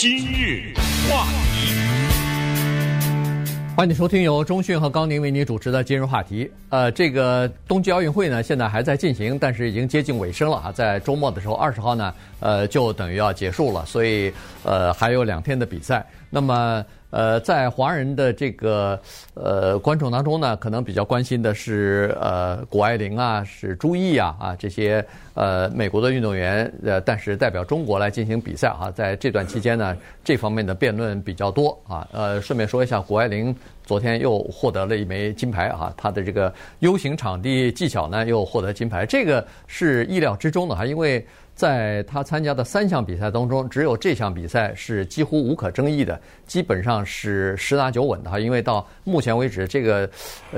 今日话题，欢迎收听由中讯和高宁为您主持的今日话题。呃，这个冬季奥运会呢，现在还在进行，但是已经接近尾声了啊。在周末的时候，二十号呢，呃，就等于要结束了，所以呃，还有两天的比赛。那么。呃，在华人的这个呃观众当中呢，可能比较关心的是呃谷爱凌啊，是朱毅啊啊这些呃美国的运动员，呃但是代表中国来进行比赛啊，在这段期间呢，这方面的辩论比较多啊。呃，顺便说一下，谷爱凌昨天又获得了一枚金牌啊，她的这个 U 型场地技巧呢又获得金牌，这个是意料之中的哈，因为。在他参加的三项比赛当中，只有这项比赛是几乎无可争议的，基本上是十拿九稳的哈。因为到目前为止，这个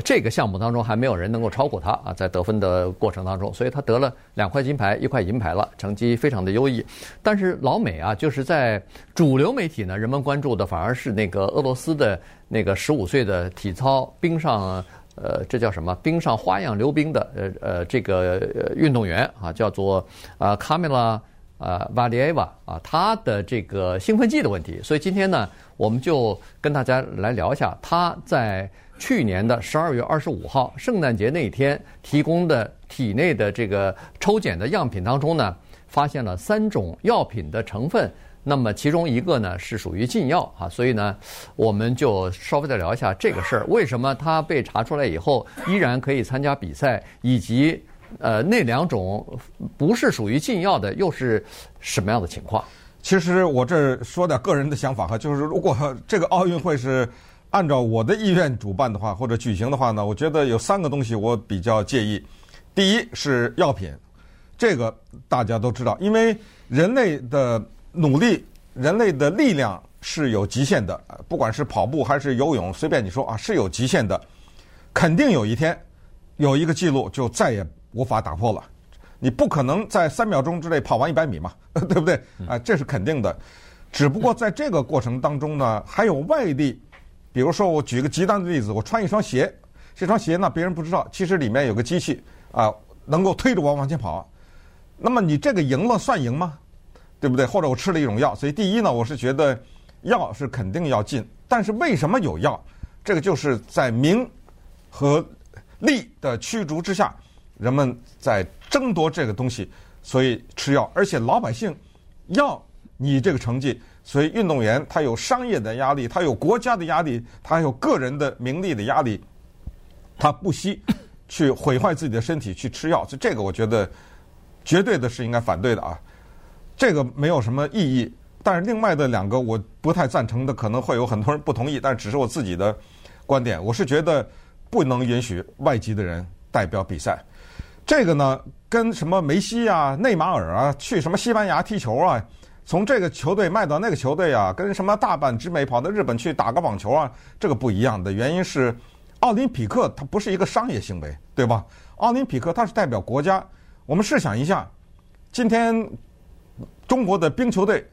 这个项目当中还没有人能够超过他啊，在得分的过程当中，所以他得了两块金牌，一块银牌了，成绩非常的优异。但是老美啊，就是在主流媒体呢，人们关注的反而是那个俄罗斯的那个十五岁的体操冰上。呃，这叫什么？冰上花样溜冰的呃呃这个运动员啊，叫做啊卡米拉啊瓦利耶娃啊，他的这个兴奋剂的问题。所以今天呢，我们就跟大家来聊一下他在去年的十二月二十五号圣诞节那一天提供的体内的这个抽检的样品当中呢，发现了三种药品的成分。那么其中一个呢是属于禁药啊，所以呢，我们就稍微的聊一下这个事儿。为什么他被查出来以后依然可以参加比赛，以及呃那两种不是属于禁药的又是什么样的情况？其实我这说点个人的想法哈，就是如果这个奥运会是按照我的意愿主办的话或者举行的话呢，我觉得有三个东西我比较介意。第一是药品，这个大家都知道，因为人类的。努力，人类的力量是有极限的，不管是跑步还是游泳，随便你说啊，是有极限的。肯定有一天，有一个记录就再也无法打破了。你不可能在三秒钟之内跑完一百米嘛，对不对？啊，这是肯定的。只不过在这个过程当中呢，还有外力。比如说，我举个极端的例子，我穿一双鞋，这双鞋呢，别人不知道，其实里面有个机器啊，能够推着我往前跑。那么你这个赢了算赢吗？对不对？或者我吃了一种药，所以第一呢，我是觉得药是肯定要禁。但是为什么有药？这个就是在名和利的驱逐之下，人们在争夺这个东西，所以吃药。而且老百姓要你这个成绩，所以运动员他有商业的压力，他有国家的压力，他有个人的名利的压力，他不惜去毁坏自己的身体去吃药。所以这个我觉得绝对的是应该反对的啊。这个没有什么意义，但是另外的两个我不太赞成的，可能会有很多人不同意，但只是我自己的观点。我是觉得不能允许外籍的人代表比赛。这个呢，跟什么梅西啊、内马尔啊去什么西班牙踢球啊，从这个球队卖到那个球队啊，跟什么大阪直美跑到日本去打个网球啊，这个不一样的原因是，奥林匹克它不是一个商业行为，对吧？奥林匹克它是代表国家。我们试想一下，今天。中国的冰球队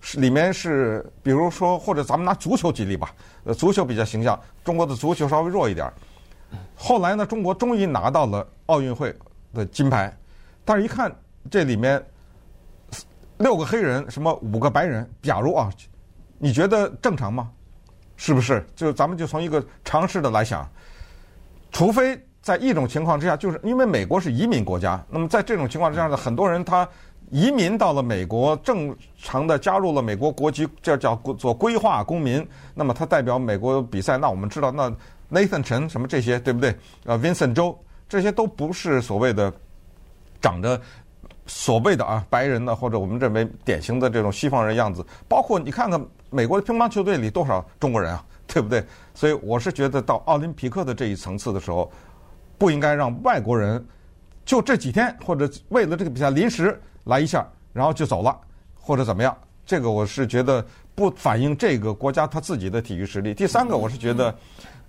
是里面是，比如说或者咱们拿足球举例吧，呃，足球比较形象，中国的足球稍微弱一点。后来呢，中国终于拿到了奥运会的金牌，但是一看这里面六个黑人，什么五个白人，假如啊，你觉得正常吗？是不是？就咱们就从一个常识的来想，除非在一种情况之下，就是因为美国是移民国家，那么在这种情况之下呢，很多人他。移民到了美国，正常的加入了美国国籍，这叫做规划公民。那么他代表美国比赛，那我们知道，那 Nathan 陈什么这些，对不对？啊，Vincent 周这些都不是所谓的长得所谓的啊白人的，或者我们认为典型的这种西方人样子。包括你看看美国的乒乓球队里多少中国人啊，对不对？所以我是觉得到奥林匹克的这一层次的时候，不应该让外国人就这几天或者为了这个比赛临时。来一下，然后就走了，或者怎么样？这个我是觉得不反映这个国家他自己的体育实力。第三个，我是觉得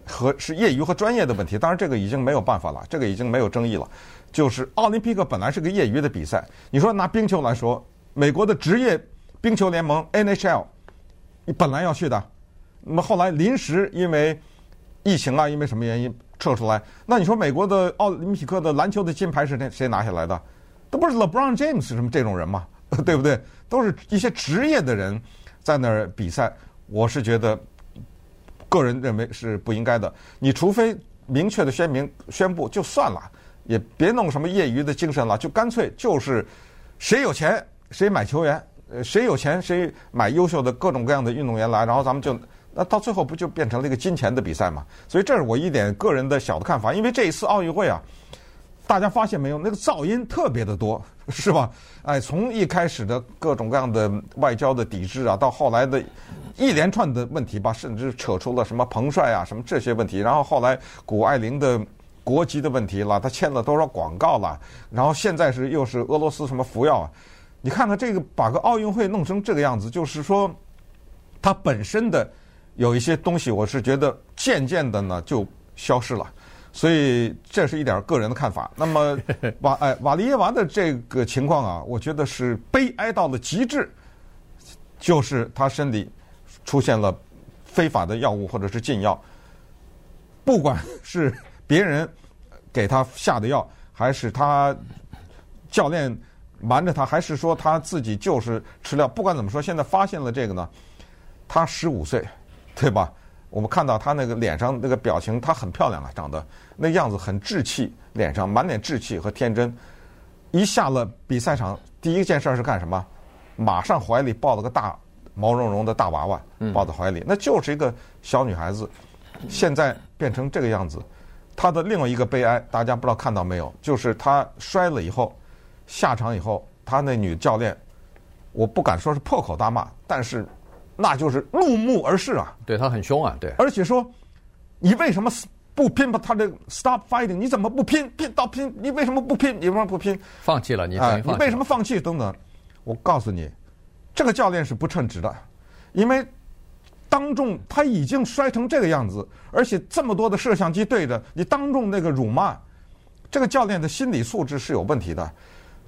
和是业余和专业的问题。当然，这个已经没有办法了，这个已经没有争议了。就是奥林匹克本来是个业余的比赛，你说拿冰球来说，美国的职业冰球联盟 NHL，你本来要去的，那么后来临时因为疫情啊，因为什么原因撤出来？那你说美国的奥林匹克的篮球的金牌是谁谁拿下来的？都不是 LeBron James 什么这种人嘛，对不对？都是一些职业的人在那儿比赛，我是觉得个人认为是不应该的。你除非明确的宣明宣布就算了，也别弄什么业余的精神了，就干脆就是谁有钱谁买球员，呃，谁有钱谁买优秀的各种各样的运动员来，然后咱们就那到最后不就变成了一个金钱的比赛嘛？所以这是我一点个人的小的看法。因为这一次奥运会啊，大家发现没有，那个噪音特别的多，是吧？哎，从一开始的各种各样的外交的抵制啊，到后来的一连串的问题吧，甚至扯出了什么彭帅啊什么这些问题，然后后来谷爱凌的国籍的问题了，他签了多少广告了，然后现在是又是俄罗斯什么服药啊？你看看这个，把个奥运会弄成这个样子，就是说它本身的有一些东西，我是觉得渐渐的呢就消失了。所以这是一点个人的看法。那么瓦 哎瓦利耶娃的这个情况啊，我觉得是悲哀到了极致，就是他身体出现了非法的药物或者是禁药，不管是别人给他下的药，还是他教练瞒着他，还是说他自己就是吃了，不管怎么说，现在发现了这个呢，他十五岁，对吧？我们看到她那个脸上那个表情，她很漂亮啊，长得那样子很稚气，脸上满脸稚气和天真。一下了比赛场，第一件事是干什么？马上怀里抱了个大毛茸茸的大娃娃，抱在怀里，那就是一个小女孩子。现在变成这个样子，她的另外一个悲哀，大家不知道看到没有？就是她摔了以后，下场以后，她那女教练，我不敢说是破口大骂，但是。那就是怒目而视啊！对他很凶啊，对。而且说，你为什么不拼吧？他的 stop fighting，你怎么不拼？拼到拼，你为什么不拼？你为什么不拼？放弃了，你啊？你为什么放弃？等等，我告诉你，这个教练是不称职的，因为当众他已经摔成这个样子，而且这么多的摄像机对着你，当众那个辱骂，这个教练的心理素质是有问题的。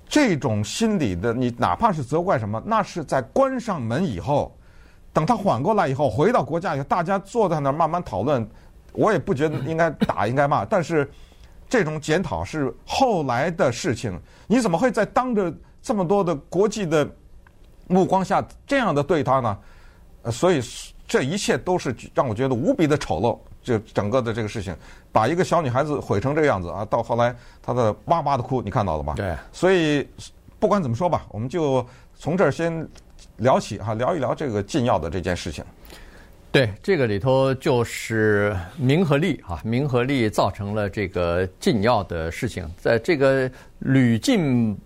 这种心理的，你哪怕是责怪什么，那是在关上门以后。等他缓过来以后，回到国家以后，大家坐在那儿慢慢讨论。我也不觉得应该打，应该骂，但是这种检讨是后来的事情。你怎么会在当着这么多的国际的目光下这样的对他呢？呃，所以这一切都是让我觉得无比的丑陋。就整个的这个事情，把一个小女孩子毁成这个样子啊！到后来她的哇哇的哭，你看到了吧？对。所以不管怎么说吧，我们就从这儿先。聊起哈，聊一聊这个禁药的这件事情。对，这个里头就是名和利啊，名和利造成了这个禁药的事情，在这个屡禁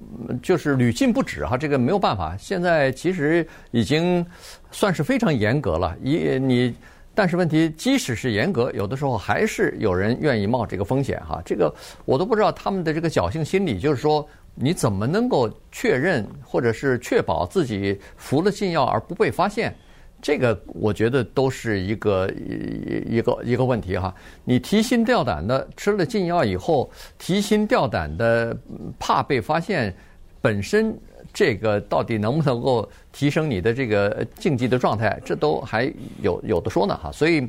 就是屡禁不止哈，这个没有办法。现在其实已经算是非常严格了，一你，但是问题即使是严格，有的时候还是有人愿意冒这个风险哈。这个我都不知道他们的这个侥幸心理，就是说。你怎么能够确认或者是确保自己服了禁药而不被发现？这个我觉得都是一个一一个一个问题哈。你提心吊胆的吃了禁药以后，提心吊胆的怕被发现，本身这个到底能不能够提升你的这个竞技的状态，这都还有有的说呢哈。所以。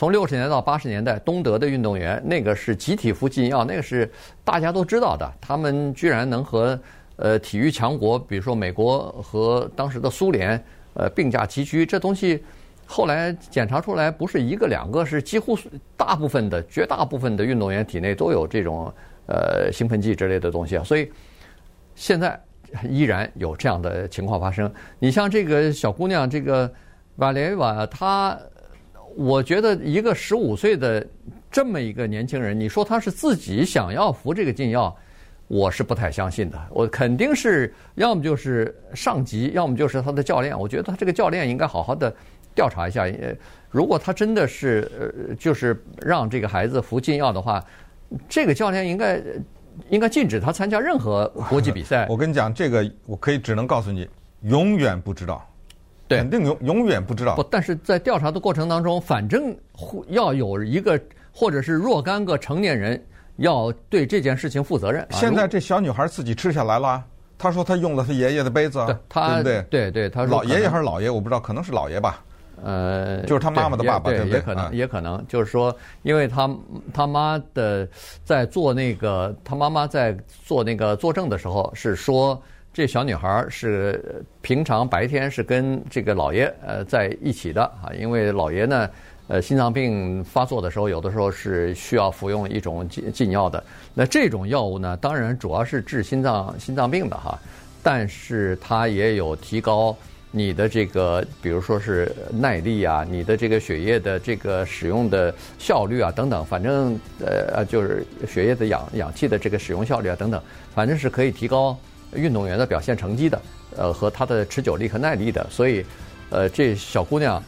从六十年代到八十年代，东德的运动员那个是集体服禁药，那个是大家都知道的。他们居然能和呃体育强国，比如说美国和当时的苏联，呃并驾齐驱。这东西后来检查出来不是一个两个，是几乎大部分的绝大部分的运动员体内都有这种呃兴奋剂之类的东西啊。所以现在依然有这样的情况发生。你像这个小姑娘，这个瓦雷瓦，她。我觉得一个十五岁的这么一个年轻人，你说他是自己想要服这个禁药，我是不太相信的。我肯定是要么就是上级，要么就是他的教练。我觉得他这个教练应该好好的调查一下。如果他真的是呃，就是让这个孩子服禁药的话，这个教练应该应该禁止他参加任何国际比赛。我跟你讲，这个我可以只能告诉你，永远不知道。对，肯定永永远不知道。不，但是在调查的过程当中，反正要有一个或者是若干个成年人要对这件事情负责任。现在这小女孩自己吃下来了，她说她用了她爷爷的杯子，对，对不对？对对，她说老爷爷还是老爷，我不知道，可能是老爷吧。呃，就是他妈妈的爸爸，对，对不对？也可能，也可能，就是说，因为他他妈的在做那个，他妈妈在做那个作证的时候是说。这小女孩是平常白天是跟这个老爷呃在一起的啊，因为老爷呢，呃，心脏病发作的时候，有的时候是需要服用一种禁禁药的。那这种药物呢，当然主要是治心脏心脏病的哈，但是它也有提高你的这个，比如说是耐力啊，你的这个血液的这个使用的效率啊等等，反正呃就是血液的氧氧气的这个使用效率啊等等，反正是可以提高。运动员的表现成绩的，呃，和他的持久力和耐力的，所以，呃，这小姑娘，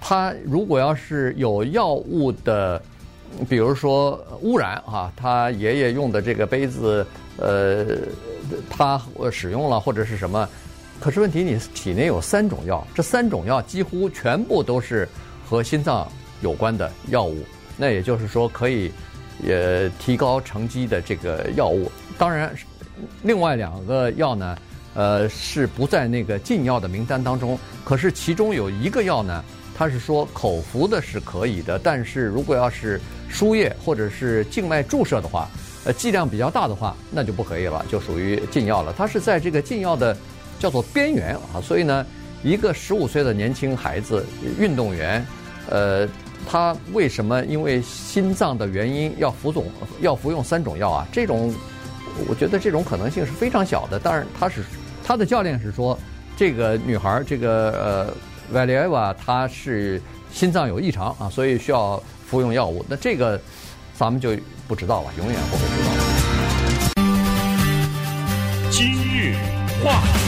她如果要是有药物的，比如说污染啊，她爷爷用的这个杯子，呃，她使用了或者是什么，可是问题你体内有三种药，这三种药几乎全部都是和心脏有关的药物，那也就是说可以也提高成绩的这个药物，当然。另外两个药呢，呃，是不在那个禁药的名单当中。可是其中有一个药呢，它是说口服的是可以的，但是如果要是输液或者是静脉注射的话，呃，剂量比较大的话，那就不可以了，就属于禁药了。它是在这个禁药的叫做边缘啊。所以呢，一个十五岁的年轻孩子运动员，呃，他为什么因为心脏的原因要服总要服用三种药啊？这种。我觉得这种可能性是非常小的，但是他是他的教练是说，这个女孩这个呃 Valieva，她是心脏有异常啊，所以需要服用药物。那这个咱们就不知道了，永远不会知道。今日话题。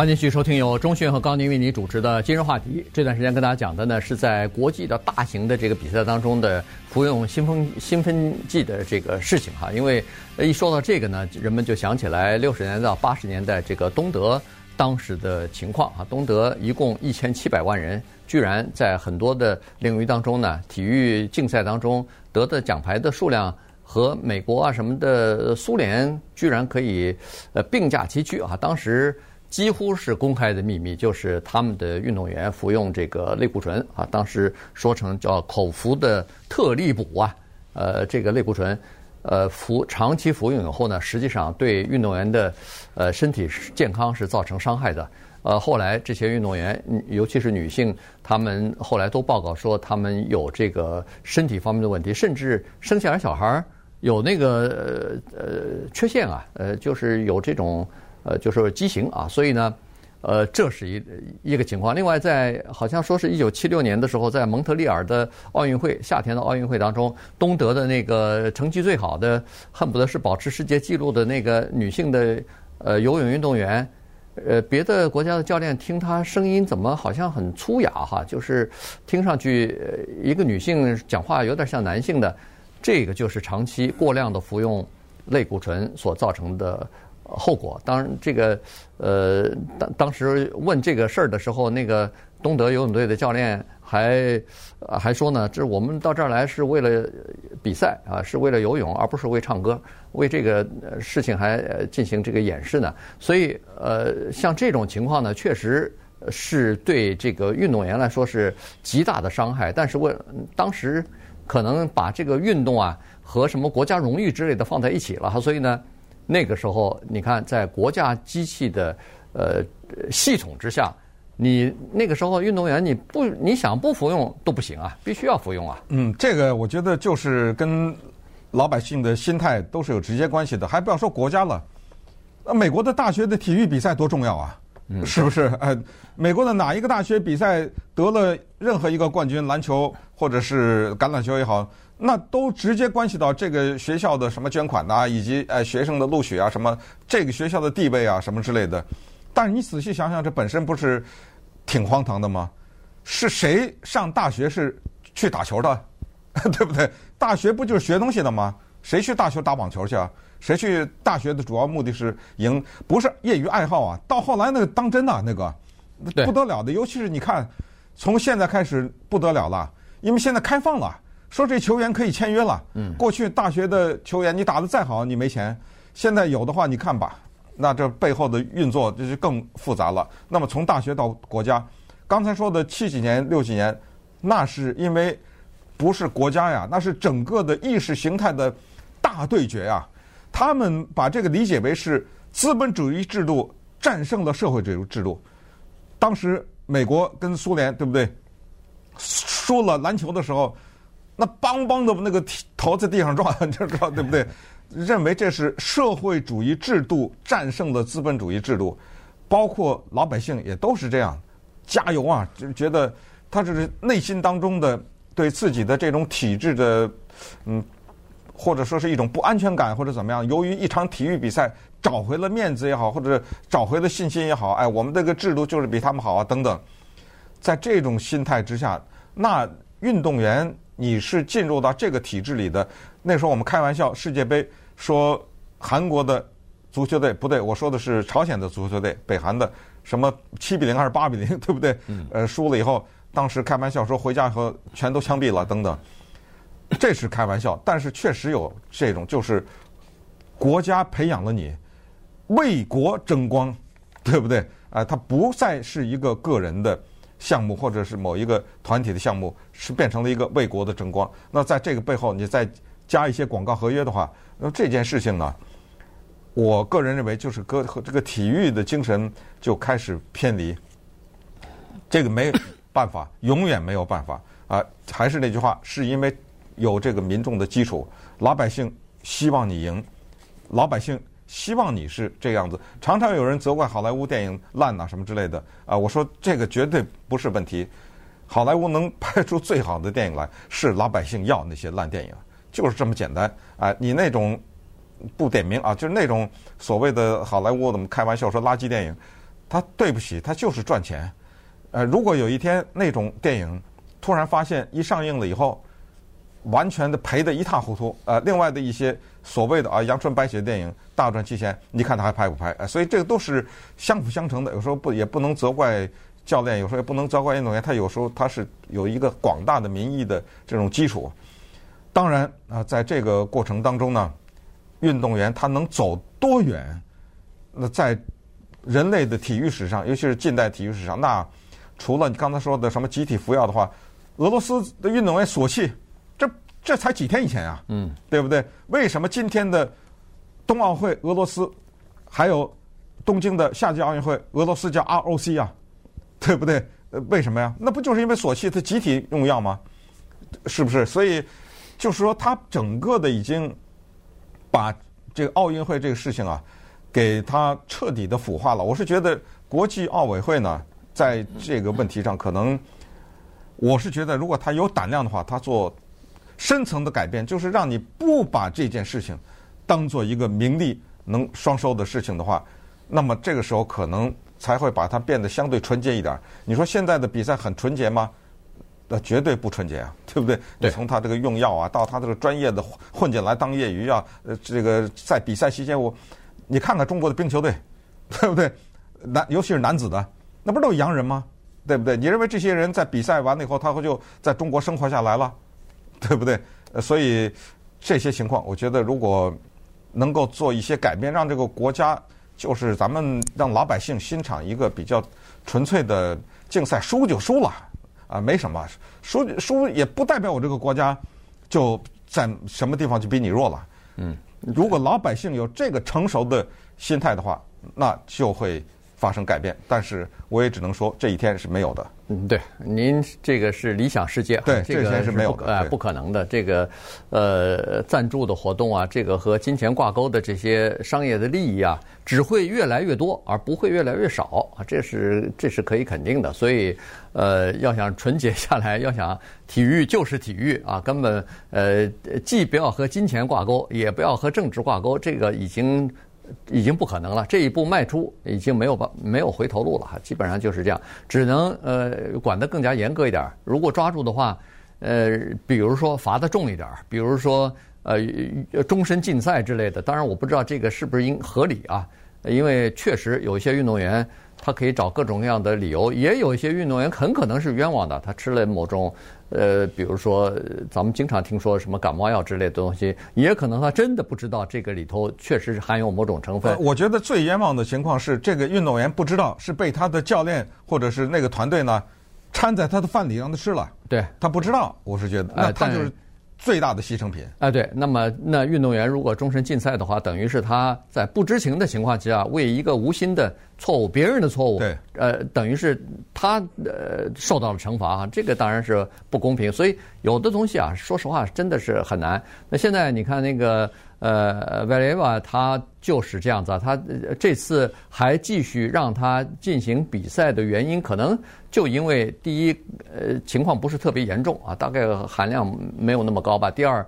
欢迎继续收听由钟迅和高宁为你主持的今日话题。这段时间跟大家讲的呢，是在国际的大型的这个比赛当中的服用兴奋兴奋剂的这个事情哈。因为一说到这个呢，人们就想起来六十年代到八十年代这个东德当时的情况啊。东德一共一千七百万人，居然在很多的领域当中呢，体育竞赛当中得的奖牌的数量和美国啊什么的苏联居然可以呃并驾齐驱啊。当时。几乎是公开的秘密，就是他们的运动员服用这个类固醇啊，当时说成叫口服的特利补啊，呃，这个类固醇，呃，服长期服用以后呢，实际上对运动员的呃身体健康是造成伤害的。呃，后来这些运动员，尤其是女性，她们后来都报告说她们有这个身体方面的问题，甚至生下来小孩有那个呃呃缺陷啊，呃，就是有这种。呃，就是畸形啊，所以呢，呃，这是一一个情况。另外，在好像说是一九七六年的时候，在蒙特利尔的奥运会，夏天的奥运会当中，东德的那个成绩最好的，恨不得是保持世界纪录的那个女性的呃游泳运动员，呃，别的国家的教练听她声音怎么好像很粗哑哈，就是听上去一个女性讲话有点像男性的，这个就是长期过量的服用类固醇所造成的。后果，当然这个，呃，当当时问这个事儿的时候，那个东德游泳队的教练还还说呢，这我们到这儿来是为了比赛啊，是为了游泳，而不是为唱歌，为这个事情还进行这个演示呢。所以，呃，像这种情况呢，确实是对这个运动员来说是极大的伤害。但是为当时可能把这个运动啊和什么国家荣誉之类的放在一起了，所以呢。那个时候，你看，在国家机器的呃系统之下，你那个时候运动员你不你想不服用都不行啊，必须要服用啊。嗯，这个我觉得就是跟老百姓的心态都是有直接关系的，还不要说国家了，那美国的大学的体育比赛多重要啊，是不是？呃，美国的哪一个大学比赛得了任何一个冠军，篮球或者是橄榄球也好。那都直接关系到这个学校的什么捐款呐，以及呃学生的录取啊，什么这个学校的地位啊，什么之类的。但是你仔细想想，这本身不是挺荒唐的吗？是谁上大学是去打球的，对不对？大学不就是学东西的吗？谁去大学打网球去啊？谁去大学的主要目的是赢，不是业余爱好啊？到后来那个当真的那个不得了的，尤其是你看，从现在开始不得了了，因为现在开放了。说这球员可以签约了。嗯，过去大学的球员你打得再好，你没钱。现在有的话，你看吧，那这背后的运作就是更复杂了。那么从大学到国家，刚才说的七几年、六几年，那是因为不是国家呀，那是整个的意识形态的大对决呀。他们把这个理解为是资本主义制度战胜了社会主义制度。当时美国跟苏联对不对？输了篮球的时候，那邦邦的那个头在地上撞，你知道对不对？认为这是社会主义制度战胜了资本主义制度，包括老百姓也都是这样，加油啊！就觉得他这是内心当中的对自己的这种体制的，嗯，或者说是一种不安全感，或者怎么样。由于一场体育比赛找回了面子也好，或者找回了信心也好，哎，我们这个制度就是比他们好啊，等等。在这种心态之下，那运动员你是进入到这个体制里的。那时候我们开玩笑，世界杯。说韩国的足球队不对，我说的是朝鲜的足球队，北韩的什么七比零还是八比零，对不对？呃，输了以后，当时开玩笑说回家以后全都枪毙了等等，这是开玩笑，但是确实有这种，就是国家培养了你，为国争光，对不对？啊，他不再是一个个人的项目，或者是某一个团体的项目，是变成了一个为国的争光。那在这个背后，你再加一些广告合约的话。那这件事情呢，我个人认为就是和这个体育的精神就开始偏离，这个没办法，永远没有办法啊！还是那句话，是因为有这个民众的基础，老百姓希望你赢，老百姓希望你是这样子。常常有人责怪好莱坞电影烂呐什么之类的啊，我说这个绝对不是问题，好莱坞能拍出最好的电影来，是老百姓要那些烂电影。就是这么简单啊！你那种不点名啊，就是那种所谓的好莱坞，怎么开玩笑说垃圾电影？他对不起，他就是赚钱。呃，如果有一天那种电影突然发现一上映了以后，完全的赔得一塌糊涂，呃，另外的一些所谓的啊阳春白雪电影大赚七千，你看他还拍不拍？所以这个都是相辅相成的。有时候不也不能责怪教练，有时候也不能责怪运动员，他有时候他是有一个广大的民意的这种基础。当然啊，在这个过程当中呢，运动员他能走多远？那在人类的体育史上，尤其是近代体育史上，那除了你刚才说的什么集体服药的话，俄罗斯的运动员索契，这这才几天以前啊，嗯，对不对？为什么今天的冬奥会俄罗斯，还有东京的夏季奥运会俄罗斯叫 ROC 啊，对不对？呃，为什么呀？那不就是因为索契他集体用药吗？是不是？所以。就是说，他整个的已经把这个奥运会这个事情啊，给他彻底的腐化了。我是觉得国际奥委会呢，在这个问题上，可能我是觉得，如果他有胆量的话，他做深层的改变，就是让你不把这件事情当做一个名利能双收的事情的话，那么这个时候可能才会把它变得相对纯洁一点。你说现在的比赛很纯洁吗？那绝对不纯洁啊，对不对？你，从他这个用药啊，到他这个专业的混进来当业余啊，呃，这个在比赛期间，我你看看中国的冰球队，对不对？男尤其是男子的，那不是都是洋人吗？对不对？你认为这些人在比赛完了以后，他会就在中国生活下来了，对不对？呃，所以这些情况，我觉得如果能够做一些改变，让这个国家就是咱们让老百姓欣赏一个比较纯粹的竞赛，输就输了。啊，没什么，输输也不代表我这个国家就在什么地方就比你弱了。嗯，如果老百姓有这个成熟的心态的话，那就会发生改变。但是我也只能说，这一天是没有的。嗯，对，您这个是理想世界，对，这个是没有的，呃，不可能的。这个呃，赞助的活动啊，这个和金钱挂钩的这些商业的利益啊，只会越来越多，而不会越来越少啊，这是这是可以肯定的。所以，呃，要想纯洁下来，要想体育就是体育啊，根本呃，既不要和金钱挂钩，也不要和政治挂钩，这个已经。已经不可能了，这一步迈出已经没有办没有回头路了哈，基本上就是这样，只能呃管得更加严格一点。如果抓住的话，呃，比如说罚得重一点，比如说呃终身禁赛之类的。当然我不知道这个是不是应合理啊，因为确实有一些运动员。他可以找各种各样的理由，也有一些运动员很可能是冤枉的。他吃了某种，呃，比如说咱们经常听说什么感冒药之类的东西，也可能他真的不知道这个里头确实是含有某种成分。我觉得最冤枉的情况是这个运动员不知道，是被他的教练或者是那个团队呢掺在他的饭里让他吃了。对，他不知道，我是觉得，那他就是最大的牺牲品。哎，对，那么那运动员如果终身禁赛的话，等于是他在不知情的情况之下，为一个无心的错误、别人的错误，对，呃，等于是他呃受到了惩罚啊，这个当然是不公平。所以有的东西啊，说实话真的是很难。那现在你看那个呃瓦列娃，他就是这样子啊，他这次还继续让他进行比赛的原因，可能就因为第一，呃，情况不是特别严重啊，大概含量没有那么高吧。第二，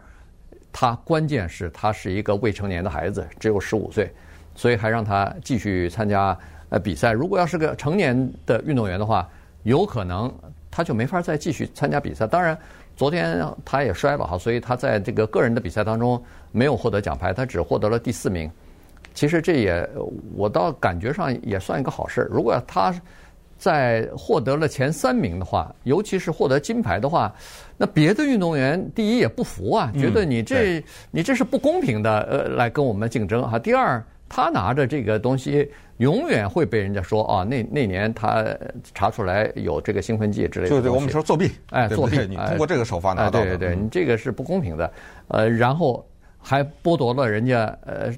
他关键是他是一个未成年的孩子，只有十五岁，所以还让他继续参加。呃，比赛如果要是个成年的运动员的话，有可能他就没法再继续参加比赛。当然，昨天他也摔了哈，所以他在这个个人的比赛当中没有获得奖牌，他只获得了第四名。其实这也我倒感觉上也算一个好事。如果他在获得了前三名的话，尤其是获得金牌的话，那别的运动员第一也不服啊，觉得你这你这是不公平的，呃，来跟我们竞争哈。第二，他拿着这个东西。永远会被人家说啊，那那年他查出来有这个兴奋剂之类的。对对，我们说作弊，哎，作弊，你通过这个手法拿到的。对对对，你这个是不公平的。呃，然后还剥夺了人家呃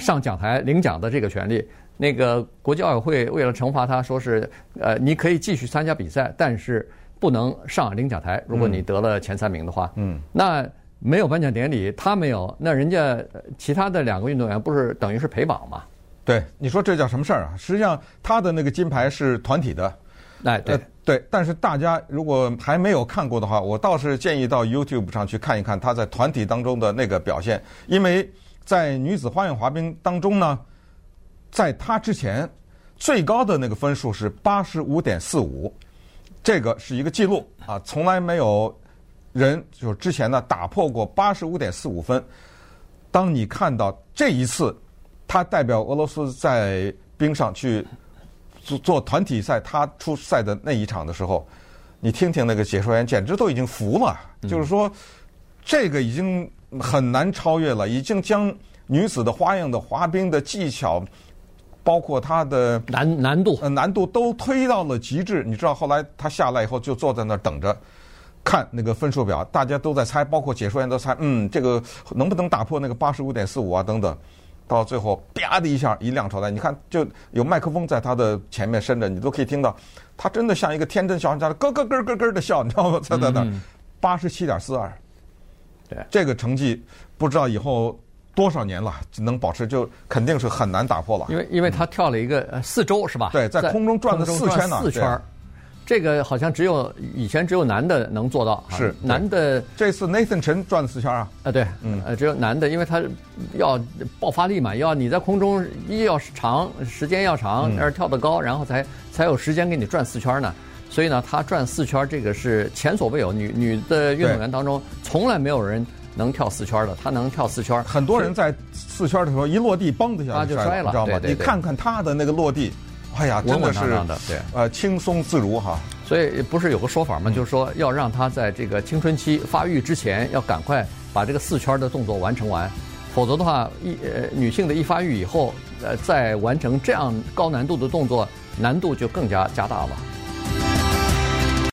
上讲台领奖的这个权利。那个国际奥委会为了惩罚他，说是呃你可以继续参加比赛，但是不能上领奖台。如果你得了前三名的话，嗯，那没有颁奖典礼，他没有，那人家其他的两个运动员不是等于是陪绑吗？对，你说这叫什么事儿啊？实际上，他的那个金牌是团体的，哎，对、呃、对。但是大家如果还没有看过的话，我倒是建议到 YouTube 上去看一看他在团体当中的那个表现，因为在女子花样滑冰当中呢，在他之前最高的那个分数是八十五点四五，这个是一个记录啊，从来没有人就是之前呢打破过八十五点四五分。当你看到这一次。他代表俄罗斯在冰上去做做团体赛，他出赛的那一场的时候，你听听那个解说员，简直都已经服了。就是说，这个已经很难超越了，已经将女子的花样的滑冰的技巧，包括她的难难度呃难度都推到了极致。你知道后来他下来以后就坐在那儿等着看那个分数表，大家都在猜，包括解说员都猜，嗯，这个能不能打破那个八十五点四五啊等等。到最后，啪的一下一亮出来，你看就有麦克风在他的前面伸着，你都可以听到，他真的像一个天真小孩在那咯咯咯咯咯的笑，你知道吗？在在那八十七点四二，对这个成绩，不知道以后多少年了能保持，就肯定是很难打破了。因为因为他跳了一个四周是吧？对，在空中转了四圈呢，四圈。这个好像只有以前只有男的能做到，是男的。这次 Nathan 陈转了四圈啊？啊，对，嗯，呃，只有男的，因为他要爆发力嘛，要你在空中一要长时间要长，而跳得高，然后才才有时间给你转四圈呢。所以呢，他转四圈这个是前所未有，女女的运动员当中从来没有人能跳四圈的，他能跳四圈。很多人在四圈的时候一落地，嘣的一下就摔了，你知道吗？你看看他的那个落地。哎呀，真的是对，呃，轻松自如哈。所以不是有个说法吗？就是说要让他在这个青春期发育之前，要赶快把这个四圈的动作完成完，否则的话，一呃女性的一发育以后，呃，再完成这样高难度的动作，难度就更加加大了。